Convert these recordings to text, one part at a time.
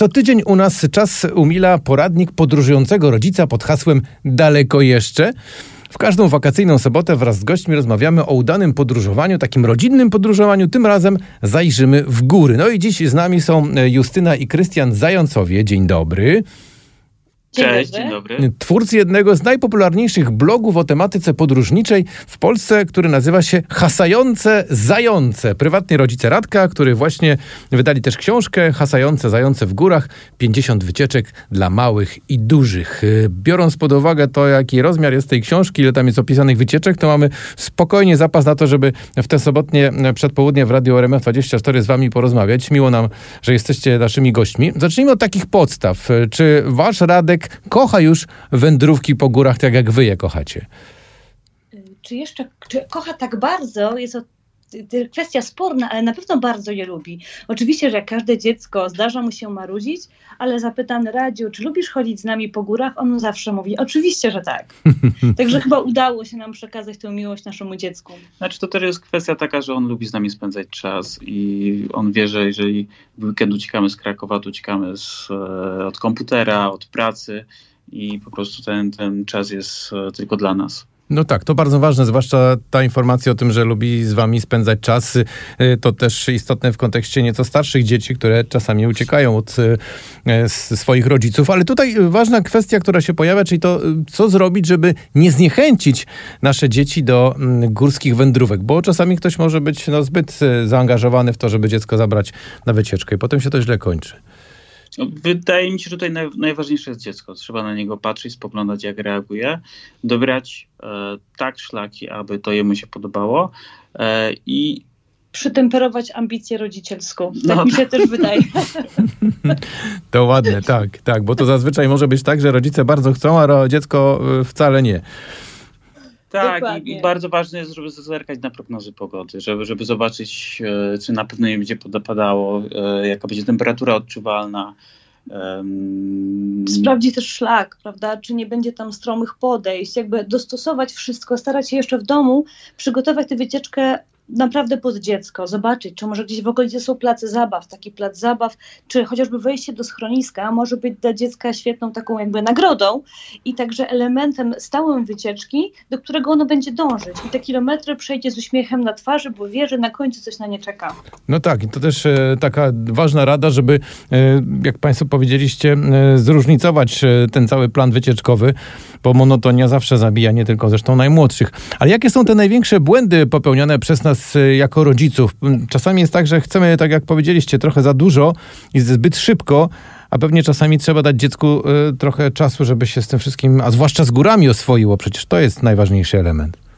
Co tydzień u nas czas umila poradnik podróżującego rodzica pod hasłem Daleko jeszcze. W każdą wakacyjną sobotę wraz z gośćmi rozmawiamy o udanym podróżowaniu, takim rodzinnym podróżowaniu. Tym razem zajrzymy w góry. No i dziś z nami są Justyna i Krystian Zającowie. Dzień dobry. Dzień Cześć, dobry. dzień dobry. Twórcy jednego z najpopularniejszych blogów o tematyce podróżniczej w Polsce, który nazywa się Hasające Zające. Prywatni rodzice Radka, który właśnie wydali też książkę Hasające Zające w górach. 50 wycieczek dla małych i dużych. Biorąc pod uwagę to, jaki rozmiar jest tej książki, ile tam jest opisanych wycieczek, to mamy spokojnie zapas na to, żeby w te sobotnie przedpołudnie w Radio RMF24 z wami porozmawiać. Miło nam, że jesteście naszymi gośćmi. Zacznijmy od takich podstaw. Czy wasz Radek kocha już wędrówki po górach, tak jak wy je kochacie. Czy jeszcze czy kocha tak bardzo, jest kwestia sporna, ale na pewno bardzo je lubi. Oczywiście, że jak każde dziecko zdarza mu się marudzić, ale zapytany Radziu, czy lubisz chodzić z nami po górach? On zawsze mówi, oczywiście, że tak. Także chyba udało się nam przekazać tę miłość naszemu dziecku. Znaczy to też jest kwestia taka, że on lubi z nami spędzać czas i on wie, że jeżeli w weekend uciekamy z Krakowa, to uciekamy z, e, od komputera, od pracy i po prostu ten, ten czas jest e, tylko dla nas. No tak, to bardzo ważne, zwłaszcza ta informacja o tym, że lubi z wami spędzać czas. Y, to też istotne w kontekście nieco starszych dzieci, które czasami uciekają od y, swoich rodziców. Ale tutaj ważna kwestia, która się pojawia, czyli to, y, co zrobić, żeby nie zniechęcić nasze dzieci do mm, górskich wędrówek, bo czasami ktoś może być no, zbyt zaangażowany w to, żeby dziecko zabrać na wycieczkę i potem się to źle kończy. No, wydaje mi się, że tutaj naj, najważniejsze jest dziecko. Trzeba na niego patrzeć, spoglądać, jak reaguje, dobrać e, tak szlaki, aby to jemu się podobało e, i przytemperować ambicję rodzicielską. Tak no. mi się też wydaje. To ładne, tak, tak, bo to zazwyczaj może być tak, że rodzice bardzo chcą, a dziecko e, wcale nie. Tak, i, i, bardzo ważne jest, żeby zerkać na prognozy pogody, żeby, żeby zobaczyć, e, czy na pewno nie będzie padało, e, jaka będzie temperatura odczuwalna. Um... Sprawdzić też szlak, prawda? Czy nie będzie tam stromych podejść, jakby dostosować wszystko, starać się jeszcze w domu przygotować tę wycieczkę naprawdę pod dziecko, zobaczyć, czy może gdzieś w okolicy są place zabaw, taki plac zabaw, czy chociażby wejście do schroniska może być dla dziecka świetną taką jakby nagrodą i także elementem stałym wycieczki, do którego ono będzie dążyć. I te kilometry przejdzie z uśmiechem na twarzy, bo wie, że na końcu coś na nie czeka. No tak, i to też e, taka ważna rada, żeby, e, jak Państwo powiedzieliście, e, zróżnicować ten cały plan wycieczkowy, bo monotonia zawsze zabija, nie tylko zresztą najmłodszych. Ale jakie są te największe błędy popełnione przez nas nas jako rodziców. Czasami jest tak, że chcemy, tak jak powiedzieliście, trochę za dużo i zbyt szybko, a pewnie czasami trzeba dać dziecku y, trochę czasu, żeby się z tym wszystkim, a zwłaszcza z górami oswoiło. Przecież to jest najważniejszy element.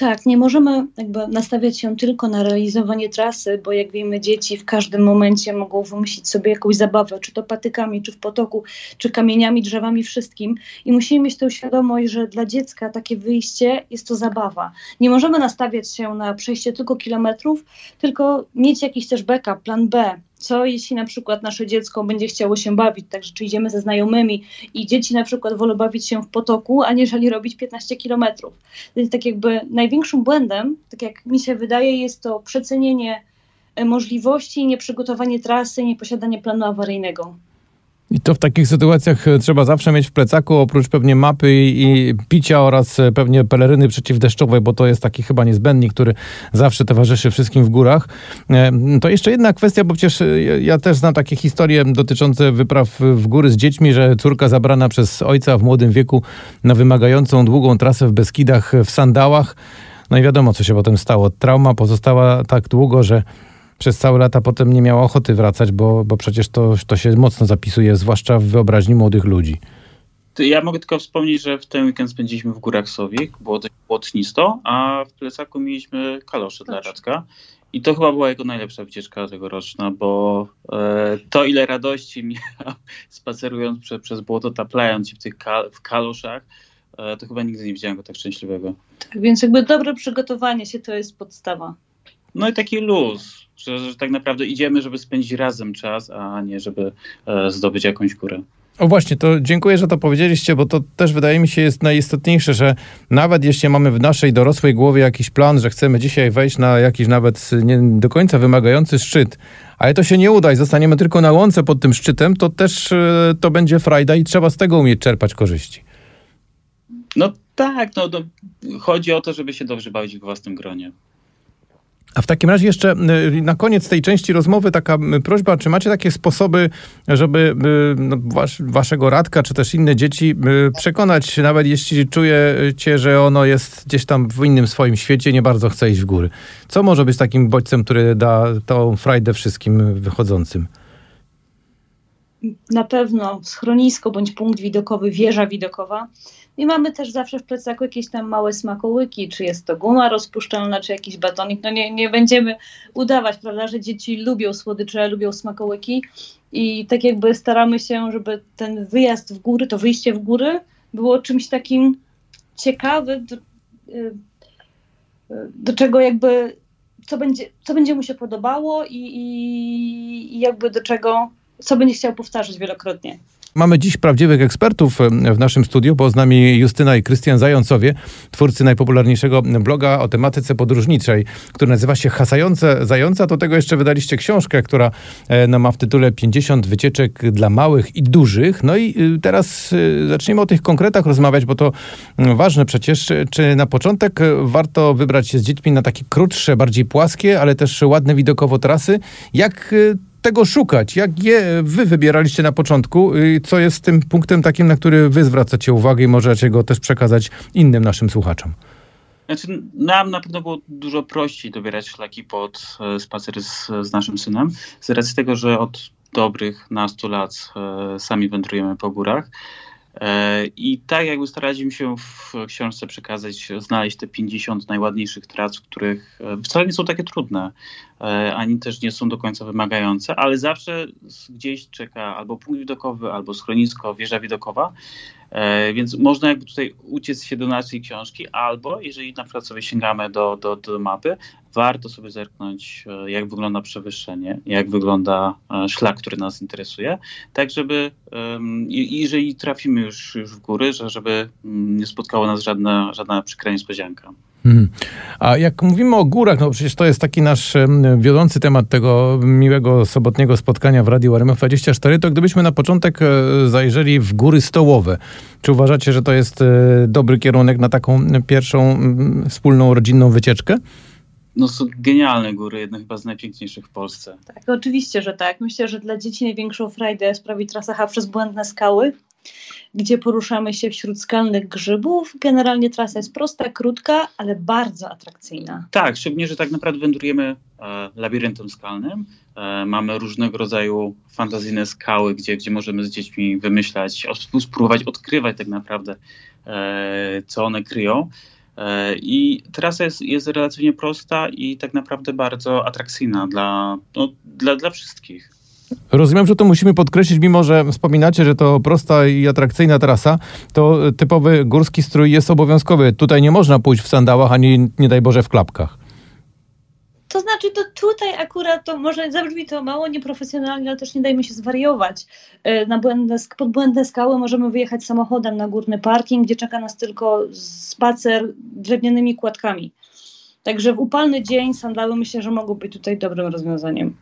Tak, nie możemy jakby nastawiać się tylko na realizowanie trasy, bo jak wiemy, dzieci w każdym momencie mogą wymyślić sobie jakąś zabawę, czy to patykami, czy w potoku, czy kamieniami, drzewami, wszystkim. I musimy mieć tę świadomość, że dla dziecka takie wyjście jest to zabawa. Nie możemy nastawiać się na przejście tylko kilometrów, tylko mieć jakiś też backup, plan B, co jeśli na przykład nasze dziecko będzie chciało się bawić, także czy idziemy ze znajomymi i dzieci na przykład wolą bawić się w potoku, aniżeli robić 15 kilometrów. Więc tak jakby największym błędem, tak jak mi się wydaje, jest to przecenienie e, możliwości, nieprzygotowanie trasy, nieposiadanie planu awaryjnego. I to w takich sytuacjach e, trzeba zawsze mieć w plecaku, oprócz pewnie mapy i picia oraz e, pewnie peleryny przeciwdeszczowej, bo to jest taki chyba niezbędnik, który zawsze towarzyszy wszystkim w górach. E, to jeszcze jedna kwestia, bo przecież ja też znam takie historie dotyczące wypraw w góry z dziećmi, że córka zabrana przez ojca w młodym wieku na wymagającą długą trasę w Beskidach w sandałach. No i wiadomo, co się potem stało. Trauma pozostała tak długo, że przez całe lata potem nie miała ochoty wracać, bo, bo przecież to, to się mocno zapisuje, zwłaszcza w wyobraźni młodych ludzi. Ja mogę tylko wspomnieć, że w ten weekend spędziliśmy w Górach Sowik, było dość błotnisto, a w plecaku mieliśmy kalosze dla Radka. I to chyba była jego najlepsza wycieczka tegoroczna, bo e, to ile radości miał spacerując prze, przez błoto, taplając się w tych kal w kaloszach, e, to chyba nigdy nie widziałem go tak szczęśliwego. Tak, więc jakby dobre przygotowanie się to jest podstawa. No i taki luz, że, że tak naprawdę idziemy, żeby spędzić razem czas, a nie żeby e, zdobyć jakąś górę. O właśnie, to dziękuję, że to powiedzieliście, bo to też wydaje mi się jest najistotniejsze, że nawet jeśli mamy w naszej dorosłej głowie jakiś plan, że chcemy dzisiaj wejść na jakiś nawet nie do końca wymagający szczyt, ale to się nie uda i zostaniemy tylko na łące pod tym szczytem, to też e, to będzie frajda i trzeba z tego umieć czerpać korzyści. No tak, no, no chodzi o to, żeby się dobrze bawić w własnym gronie. A w takim razie jeszcze y, na koniec tej części rozmowy taka y, prośba, czy macie takie sposoby, żeby y, no, was, waszego radka, czy też inne dzieci przekonać, nawet jeśli czujecie, że ono jest gdzieś tam w innym swoim świecie, nie bardzo chce iść w góry. Co może być takim bodźcem, który da tą frajdę wszystkim wychodzącym? Na pewno schronisko bądź punkt widokowy, wieża widokowa i mamy też zawsze w plecaku jakieś tam małe smakołyki, czy jest to guma rozpuszczalna, czy jakiś batonik. No nie, nie będziemy udawać, prawda, że dzieci lubią słodycze, lubią smakołyki i tak jakby staramy się, żeby ten wyjazd w góry, to wyjście w góry było czymś takim ciekawym, do, y, do czego jakby, co będzie, co będzie mu się podobało i, i jakby do czego, co będzie chciał powtarzać wielokrotnie. Mamy dziś prawdziwych ekspertów w naszym studiu, bo z nami Justyna i Krystian Zającowie, twórcy najpopularniejszego bloga o tematyce podróżniczej, który nazywa się Hasające Zająca. Do tego jeszcze wydaliście książkę, która e, no, ma w tytule 50 wycieczek dla małych i dużych. No i y, teraz y, zacznijmy o tych konkretach rozmawiać, bo to ważne przecież. Czy na początek warto wybrać się z dziećmi na takie krótsze, bardziej płaskie, ale też ładne widokowo trasy? Jak y, tego szukać? Jak je wy wybieraliście na początku? Co jest tym punktem takim, na który wy zwracacie uwagę i możecie go też przekazać innym naszym słuchaczom? Znaczy, nam na pewno było dużo prościej dobierać szlaki pod e, spacer z, z naszym synem, z racji tego, że od dobrych nastu lat e, sami wędrujemy po górach. E, I tak jakby staraliśmy się w książce przekazać, znaleźć te 50 najładniejszych tras, których e, wcale nie są takie trudne, e, ani też nie są do końca wymagające, ale zawsze gdzieś czeka albo punkt widokowy, albo schronisko, wieża widokowa, więc można jakby tutaj uciec się do naszej książki, albo jeżeli na przykład sobie sięgamy do, do, do mapy, warto sobie zerknąć, e, jak wygląda przewyższenie, jak wygląda e, szlak, który nas interesuje, tak żeby, jeżeli trafimy już, już w góry, żeby mm, nie spotkało nas żadna, żadna przykra niespodzianka. Hmm. A jak mówimy o górach, no przecież to jest taki nasz wiodący temat tego miłego sobotniego spotkania w Radiu RMF24, to gdybyśmy na początek e, zajrzeli w góry stołowe, czy uważacie, że to jest dobry kierunek na taką pierwszą wspólną rodzinną wycieczkę? no są genialne góry, jedne chyba z najpiękniejszych w Polsce. Tak, oczywiście, że tak. Myślę, że dla dzieci największą frajdę sprawi trasa H przez błędne skały, gdzie poruszamy się wśród skalnych grzybów. Generalnie trasa jest prosta, krótka, ale bardzo atrakcyjna. Tak, szczególnie, że tak naprawdę wędrujemy e, labiryntem skalnym. E, mamy różnego rodzaju fantazyjne skały, gdzie, gdzie możemy z dziećmi wymyślać, spróbować odkrywać tak naprawdę, e, co one kryją. E, I trasa jest, jest relatywnie prosta i tak naprawdę bardzo atrakcyjna dla, no, dla, dla wszystkich. Rozumiem, że to musimy podkreślić, mimo że wspominacie, że to prosta i atrakcyjna trasa, to typowy górski strój jest obowiązkowy. Tutaj nie można pójść w sandałach, ani nie daj Boże w klapkach. To znaczy, to tutaj akurat to może zabrzmi to mało nieprofesjonalnie, ale też nie dajmy się zwariować. E, na błędne, pod błędne skały możemy wyjechać samochodem na górny parking, gdzie czeka nas tylko spacer drewnianymi kładkami. Także w upalny dzień sandały myślę, że mogą być tutaj dobrym rozwiązaniem.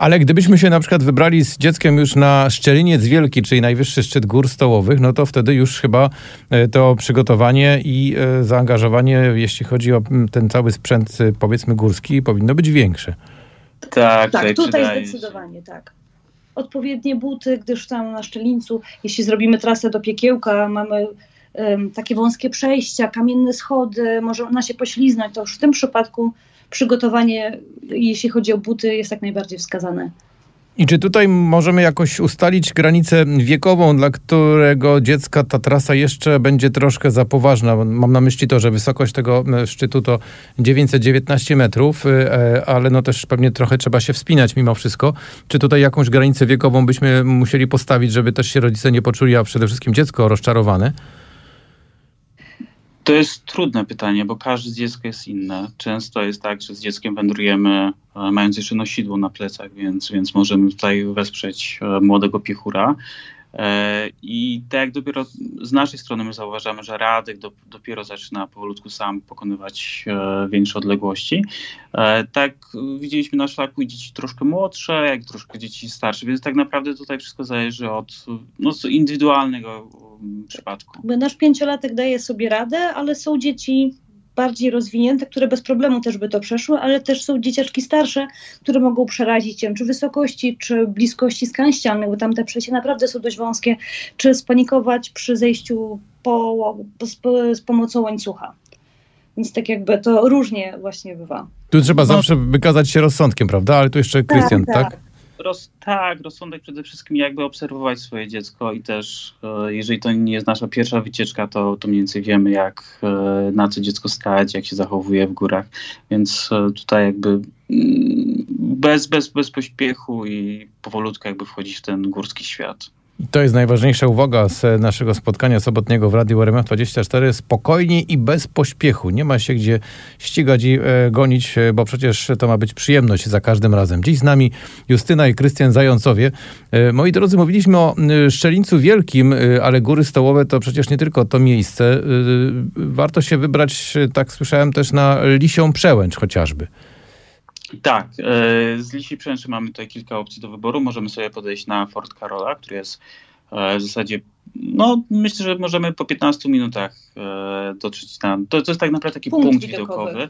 Ale gdybyśmy się na przykład wybrali z dzieckiem już na Szczeliniec Wielki, czyli najwyższy szczyt gór stołowych, no to wtedy już chyba e, to przygotowanie i e, zaangażowanie, jeśli chodzi o ten cały sprzęt, e, powiedzmy górski, powinno być większe. Tak, tak tutaj zdecydowanie tak. Odpowiednie buty, gdyż tam na Szczelińcu, jeśli zrobimy trasę do Piekiełka, mamy um, takie wąskie przejścia, kamienne schody, może ona się pośliznąć, to już w tym przypadku przygotowanie, jeśli chodzi o buty, jest jak najbardziej wskazane. I czy tutaj możemy jakoś ustalić granicę wiekową, dla którego dziecka ta trasa jeszcze będzie troszkę za poważna? Mam na myśli to, że wysokość tego e, szczytu to 919 metrów, e, ale no też pewnie trochę trzeba się wspinać mimo wszystko. Czy tutaj jakąś granicę wiekową byśmy musieli postawić, żeby też się rodzice nie poczuli, a przede wszystkim dziecko rozczarowane? To jest trudne pytanie, bo każde dziecko jest inne. Często jest tak, że z dzieckiem wędrujemy e, mając jeszcze nosidło na plecach, więc, więc możemy tutaj wesprzeć e, młodego piechura. E, I tak jak dopiero z naszej strony my zauważamy, że Radek do, dopiero zaczyna powolutku sam pokonywać większe odległości. Tak widzieliśmy na szlaku dzieci troszkę młodsze, jak troszkę dzieci starsze, więc tak naprawdę tutaj wszystko zależy od no, indywidualnego przypadku. Nasz pięciolatek daje sobie radę, ale są dzieci bardziej rozwinięte, które bez problemu też by to przeszły, ale też są dzieciaczki starsze, które mogą przerazić się, czy wysokości, czy bliskości skan ściannych, bo tam te przejścia naprawdę są dość wąskie, czy spanikować przy zejściu po, z, z pomocą łańcucha. Więc tak jakby to różnie właśnie bywa. Tu trzeba no. zawsze wykazać się rozsądkiem, prawda? Ale tu jeszcze Krystian, tak? tak? tak? Roz, tak, rozsądek przede wszystkim jakby obserwować swoje dziecko i też e, jeżeli to nie jest nasza pierwsza wycieczka, to, to mniej więcej wiemy jak e, na co dziecko stać, jak się zachowuje w górach, więc e, tutaj jakby mm, bez, bez, bez pośpiechu i powolutku jakby wchodzić w ten górski świat. I to jest najważniejsza uwaga z naszego spotkania sobotniego w Radiu RMF24. Spokojnie i bez pośpiechu. Nie ma się gdzie ścigać i e, gonić, e, bo przecież to ma być przyjemność za każdym razem. Dziś z nami Justyna i Krystian Zającowie. E, moi drodzy, mówiliśmy o e, Szczelińcu Wielkim, e, ale Góry Stołowe to przecież nie tylko to miejsce. E, warto się wybrać, tak słyszałem, też na Lisią Przełęcz chociażby. Tak, e, z Lisi Przęczy mamy tutaj kilka opcji do wyboru. Możemy sobie podejść na Fort Carola, który jest e, w zasadzie, no myślę, że możemy po 15 minutach e, dotrzeć tam. To, to jest tak naprawdę taki punkt, punkt widokowy. widokowy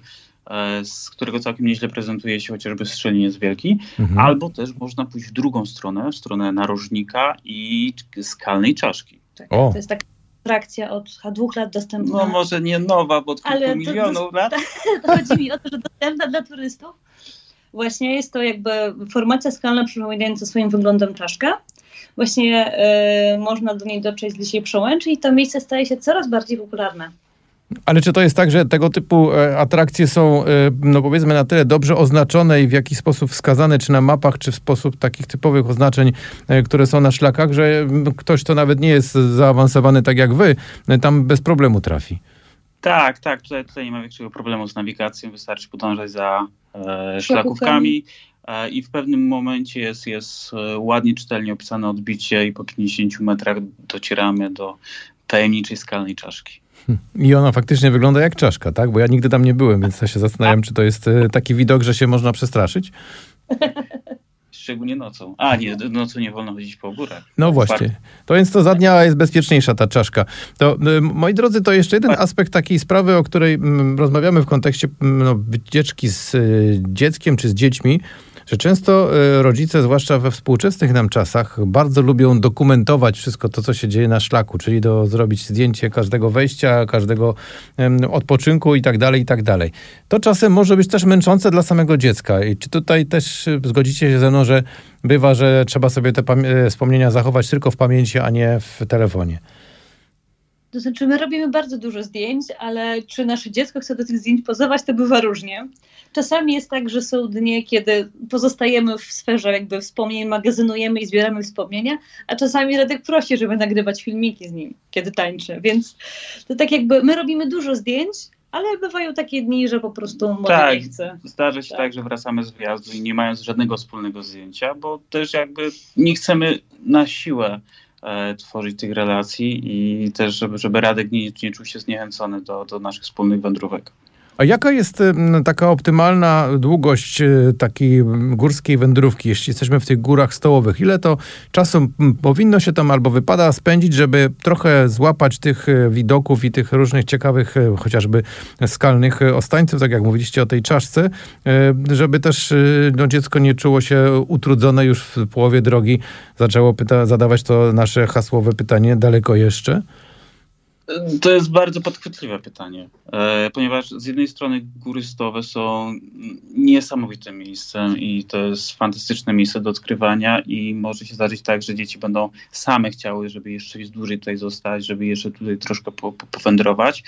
z którego całkiem nieźle prezentuje się chociażby Strzeliniec Wielki, mhm. albo też można pójść w drugą stronę, w stronę narożnika i skalnej czaszki. Tak, to jest taka atrakcja od dwóch lat dostępna. No może nie nowa, bo od kilku milionów lat. To, chodzi mi o to, że dostępna dla turystów, Właśnie jest to jakby formacja skalna przypominająca swoim wyglądem czaszka. Właśnie y, można do niej dotrzeć z lisiej przełęczy i to miejsce staje się coraz bardziej popularne. Ale czy to jest tak, że tego typu e, atrakcje są, e, no powiedzmy, na tyle dobrze oznaczone i w jakiś sposób wskazane, czy na mapach, czy w sposób takich typowych oznaczeń, które są na szlakach, że ktoś, kto nawet nie jest zaawansowany tak jak wy, tam bez problemu trafi? Tak, tak. Tutaj, tutaj nie ma większego problemu z nawigacją. Wystarczy podążać za e, szlakówkami. E, I w pewnym momencie jest, jest e, ładnie, czytelnie opisane odbicie i po 50 metrach docieramy do tajemniczej skalnej czaszki. I ona faktycznie wygląda jak czaszka, tak? Bo ja nigdy tam nie byłem, więc ja się zastanawiam, czy to jest e, taki widok, że się można przestraszyć. szczególnie nocą. A nie, nocą nie wolno chodzić po górach. No właśnie. To więc to za dnia jest bezpieczniejsza ta czaszka. To, y, moi drodzy, to jeszcze jeden aspekt takiej sprawy, o której mm, rozmawiamy w kontekście mm, no, wycieczki z y, dzieckiem czy z dziećmi że często e, rodzice, zwłaszcza we współczesnych nam czasach, bardzo lubią dokumentować wszystko to, co się dzieje na szlaku, czyli do zrobić zdjęcie każdego wejścia, każdego odpoczynku i tak dalej, i tak dalej. To czasem może być też męczące dla samego dziecka. I czy tutaj też e, zgodzicie się ze mną, że bywa, że trzeba sobie te e, wspomnienia zachować tylko w pamięci, a nie w telefonie? To znaczy, my robimy bardzo dużo zdjęć, ale czy nasze dziecko chce do tych zdjęć pozować, to bywa różnie. Czasami jest tak, że są dnie, kiedy pozostajemy w sferze jakby wspomnień, magazynujemy i zbieramy wspomnienia, a czasami Radek prosi, żeby nagrywać filmiki z nim, kiedy tańczy. Więc to tak jakby my robimy dużo zdjęć, ale bywają takie dni, że po prostu może tak, nie chce. Zdarza się tak. tak, że wracamy z wyjazdu i nie mając żadnego wspólnego zdjęcia, bo też jakby nie chcemy na siłę tworzyć tych relacji i też, żeby, żeby Radek nie, nie czuł się zniechęcony do, do naszych wspólnych wędrówek. A jaka jest taka optymalna długość e, takiej górskiej wędrówki, jeśli jesteśmy w tych górach stołowych? Ile to czasu powinno się tam albo wypada spędzić, żeby trochę złapać tych e, widoków i tych różnych ciekawych, e, chociażby skalnych ostańców, tak jak mówiliście o tej czaszce, żeby też no, dziecko nie czuło się utrudzone już w połowie drogi, zaczęło pyta- zadawać to nasze hasłowe pytanie, daleko jeszcze? To jest bardzo podchwytliwe pytanie, e, ponieważ z jednej strony góry stołowe są niesamowitym miejscem i to jest fantastyczne miejsce do odkrywania i może się zdarzyć tak, że dzieci będą same chciały, żeby jeszcze dłużej tutaj zostać, żeby jeszcze tutaj troszkę po, po, powędrować.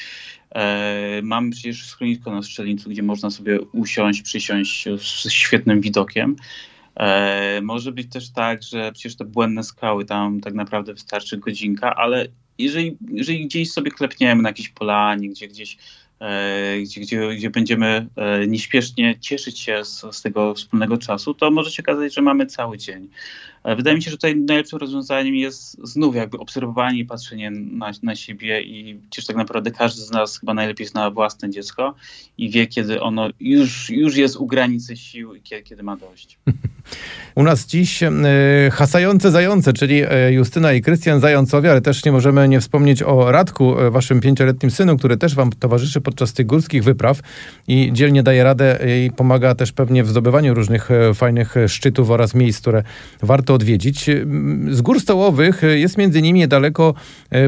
E, mamy przecież schronisko na Strzelnicu, gdzie można sobie usiąść, przysiąść z świetnym widokiem. E, może być też tak, że przecież te błędne skały tam tak naprawdę wystarczy godzinka, ale jeżeli, jeżeli gdzieś sobie klepniemy na jakiejś polanie, gdzie gdzieś E, gdzie, gdzie, gdzie będziemy e, nieśpiesznie cieszyć się z, z, tego wspólnego czasu, to może się okazać, że mamy cały dzień. E, wydaje mi się, że tutaj najlepszym rozwiązaniem jest znów jakby obserwowanie i patrzenie na, na siebie i przecież tak naprawdę każdy z nas chyba najlepiej zna własne dziecko i wie, kiedy ono już, już jest u granicy sił i kiedy, kiedy ma dość. U nas dziś e, hasające zające, czyli e, Justyna i Krystian Zającowie, ale też nie możemy nie wspomnieć o Radku, waszym pięcioletnim synu, który też wam towarzyszy podczas tych górskich wypraw i dzielnie daje radę i pomaga też pewnie w zdobywaniu różnych fajnych szczytów oraz miejsc, które warto odwiedzić. Z gór stołowych jest między innymi niedaleko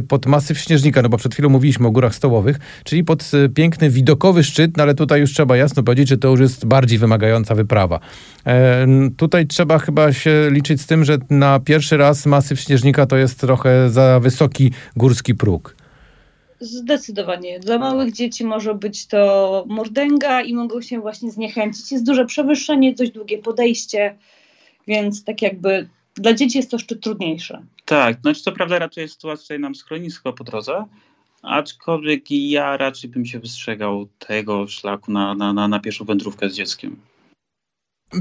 pod masyw Śnieżnika, no bo przed chwilą mówiliśmy o górach stołowych, czyli pod piękny widokowy szczyt, no ale tutaj już trzeba jasno powiedzieć, że to już jest bardziej wymagająca wyprawa. Tutaj trzeba chyba się liczyć z tym, że na pierwszy raz masyw śnieżnika to jest trochę za wysoki górski próg. Zdecydowanie. Dla małych dzieci może być to mordęga i mogą się właśnie zniechęcić. Jest duże przewyższenie, dość długie podejście, więc tak jakby dla dzieci jest to szczyt trudniejsze. Tak, znaczy co prawda ratuje sytuację nam schronisko po drodze, aczkolwiek ja raczej bym się wystrzegał tego szlaku na, na, na, na pierwszą wędrówkę z dzieckiem.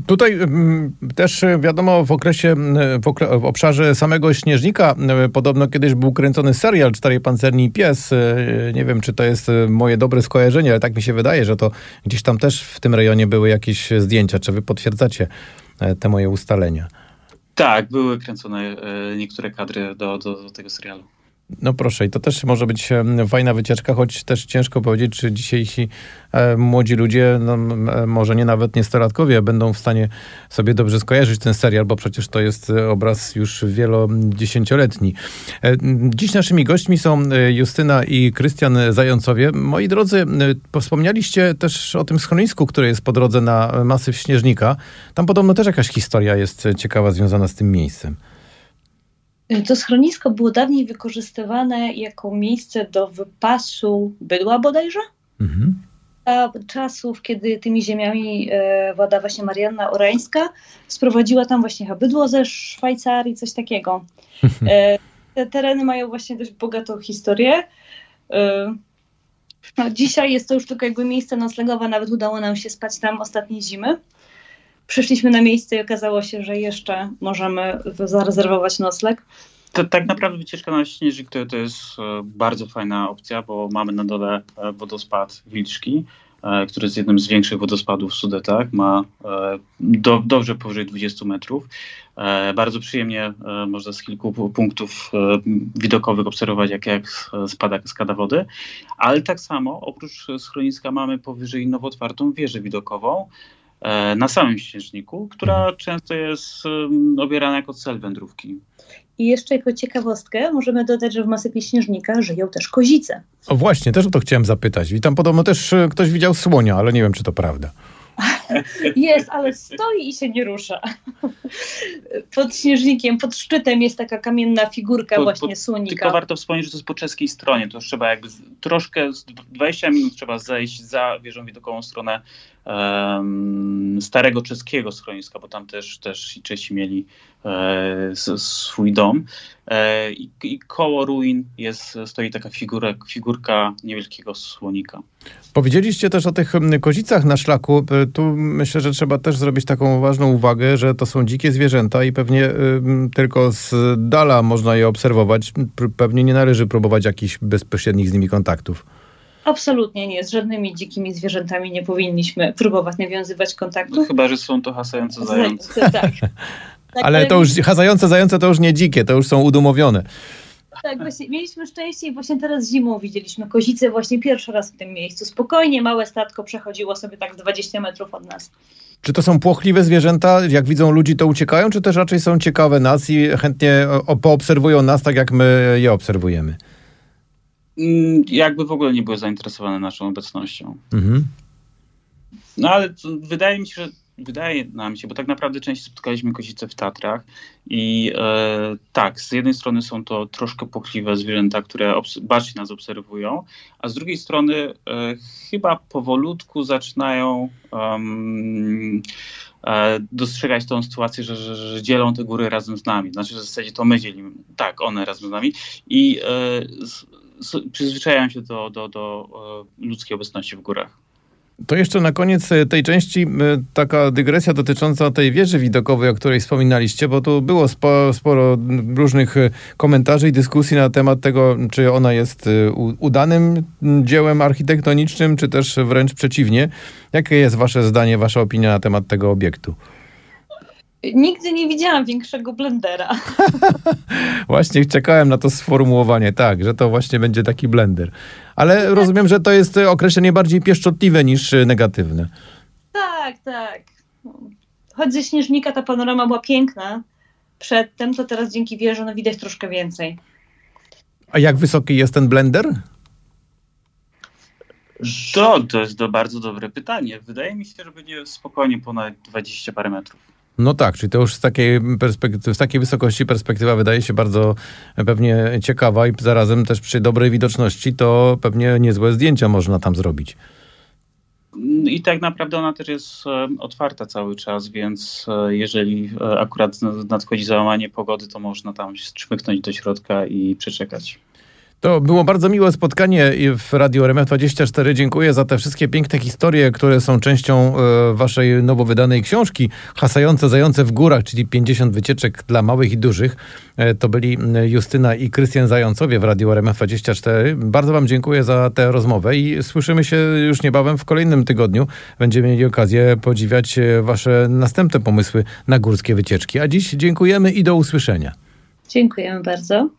Tutaj mm, też wiadomo, w okresie, w, okre w, obszarze samego Śnieżnika podobno kiedyś był kręcony serial Czterej Pancerni Pies. E, nie wiem, czy to jest e, moje dobre skojarzenie, ale tak mi się wydaje, że to gdzieś tam też w tym rejonie były jakieś zdjęcia. Czy wy potwierdzacie te moje ustalenia? Tak, były kręcone niektóre kadry do, do, do tego serialu. No proszę, i to też może być fajna wycieczka, choć też ciężko powiedzieć, czy dzisiejsi e, młodzi ludzie, no, może nie nawet niestolatkowie, będą w stanie sobie dobrze skojarzyć ten serial, bo przecież to jest obraz już wielodziesięcioletni. E, dziś naszymi gośćmi są e, Justyna i Krystian Zającowie. Moi drodzy, wspomnieliście też o tym schronisku, które jest po drodze na masyw Śnieżnika. Tam podobno też jakaś historia jest ciekawa związana z tym miejscem. To schronisko było dawniej wykorzystywane jako miejsce do wypasu bydła bodajże. Mhm. A czasów, kiedy tymi ziemiami e, włada właśnie Marianna Orańska, sprowadziła tam właśnie bydło ze Szwajcarii, coś takiego. E, te tereny mają właśnie dość bogatą historię. E, no, dzisiaj jest to już tylko jakby miejsce noclegowe, nawet udało nam się spać tam ostatniej zimy. Przyszliśmy na miejsce i okazało się, że jeszcze możemy zarezerwować nocleg. To, tak naprawdę wycieczka na Śnieżyk to, to jest e, bardzo fajna opcja, bo mamy na dole e, wodospad Wilczki, e, który jest jednym z większych wodospadów w Sudetach. Ma do, dobrze powyżej 20 metrów. Bardzo przyjemnie można z kilku punktów widokowych obserwować, jak, jak spada kaskada wody. Ale tak samo oprócz schroniska mamy powyżej nowo otwartą wieżę widokową, na samym Śnieżniku, która mhm. często jest obierana jako cel wędrówki. I jeszcze jako ciekawostkę możemy dodać, że w masypie Śnieżnika żyją też kozice. O właśnie, też o to chciałem zapytać. I tam podobno też e, ktoś widział słonia, ale nie wiem, czy to prawda. Jest, ale stoi i się nie rusza. Pod śnieżnikiem, pod szczytem jest taka kamienna figurka po, właśnie słonika. Tylko warto wspomnieć, że to jest po czeskiej stronie. To trzeba jakby troszkę, 20 minut trzeba zejść za wieżą widokową stronę um, starego czeskiego schroniska, bo tam też, też Czesi mieli e, swój dom. E, i, I koło ruin jest, stoi taka figura, figurka niewielkiego słonika. Powiedzieliście też o tych kozicach na szlaku. E, tu myślę, że trzeba też zrobić taką ważną uwagę, że to są dzikie zwierzęta i pewnie y, tylko z dala można je obserwować. Pewnie nie należy próbować jakichś bezpośrednich z nimi kontaktów. Absolutnie nie. Z żadnymi dzikimi zwierzętami nie powinniśmy próbować nawiązywać kontaktu. No, chyba, że są to hasające zające. Tak. tak. Ale to już hasające zające to już nie dzikie, to już są udomowione. Tak, właśnie mieliśmy szczęście i właśnie teraz zimą widzieliśmy kozice właśnie pierwszy raz w tym miejscu. Spokojnie małe statko przechodziło sobie tak 20 metrów od nas. Czy to są płochliwe zwierzęta? Jak widzą ludzi, to uciekają, czy też raczej są ciekawe nas i chętnie poobserwują nas tak, jak my je obserwujemy? Mm, jakby w ogóle nie były zainteresowane naszą obecnością. Mhm. No ale wydaje mi się, że wydaje nam się, bo tak naprawdę częściej spotkaliśmy kozice w Tatrach i e, tak, z jednej strony są to troszkę płochliwe zwierzęta, które bardziej nas obserwują, a z drugiej strony e, chyba powolutku zaczynają um, e, dostrzegać tą sytuację, że, że, że, dzielą te góry razem z nami. Znaczy, że w zasadzie to my dzielimy, tak, one razem z nami i e, przyzwyczajają się do, do, do e, ludzkiej obecności w górach. To jeszcze na koniec e, tej części e, taka dygresja dotycząca tej wieży widokowej, o której wspominaliście, bo tu było sporo, sporo różnych e, komentarzy i dyskusji na temat tego, czy ona jest udanym dziełem architektonicznym, czy też wręcz przeciwnie. Jakie jest wasze zdanie, wasza opinia na temat tego obiektu? Nigdy nie widziałam większego blendera. właśnie czekałem na to sformułowanie, tak, że to właśnie będzie taki blender. Ale rozumiem, że to jest określenie bardziej pieszczotliwe niż negatywne. Tak, tak. Choć ze śnieżnika ta panorama była piękna przedtem, to teraz dzięki wieży no widać troszkę więcej. A jak wysoki jest ten blender? To, to jest to bardzo dobre pytanie. Wydaje mi się, że będzie spokojnie ponad 20 parę metrów. No tak, czyli to już z takiej, z takiej wysokości perspektywa wydaje się bardzo pewnie ciekawa i zarazem też przy dobrej widoczności to pewnie niezłe zdjęcia można tam zrobić. I tak naprawdę ona też jest e, otwarta cały czas, więc e, jeżeli e, akurat nadchodzi załamanie pogody, to można tam czmychnąć do środka i przeczekać. To było bardzo miłe spotkanie w Radio RMF24. Dziękuję za te wszystkie piękne historie, które są częścią e, waszej nowo wydanej książki Hasające zające w górach, czyli 50 wycieczek dla małych i dużych. E, to byli Justyna i Krystian Zającowie w Radio RMF24. Bardzo wam dziękuję za tę rozmowę i słyszymy się już niebawem w kolejnym tygodniu. Będziemy mieli okazję podziwiać e, wasze następne pomysły na górskie wycieczki. A dziś dziękujemy i do usłyszenia. Dziękujemy bardzo.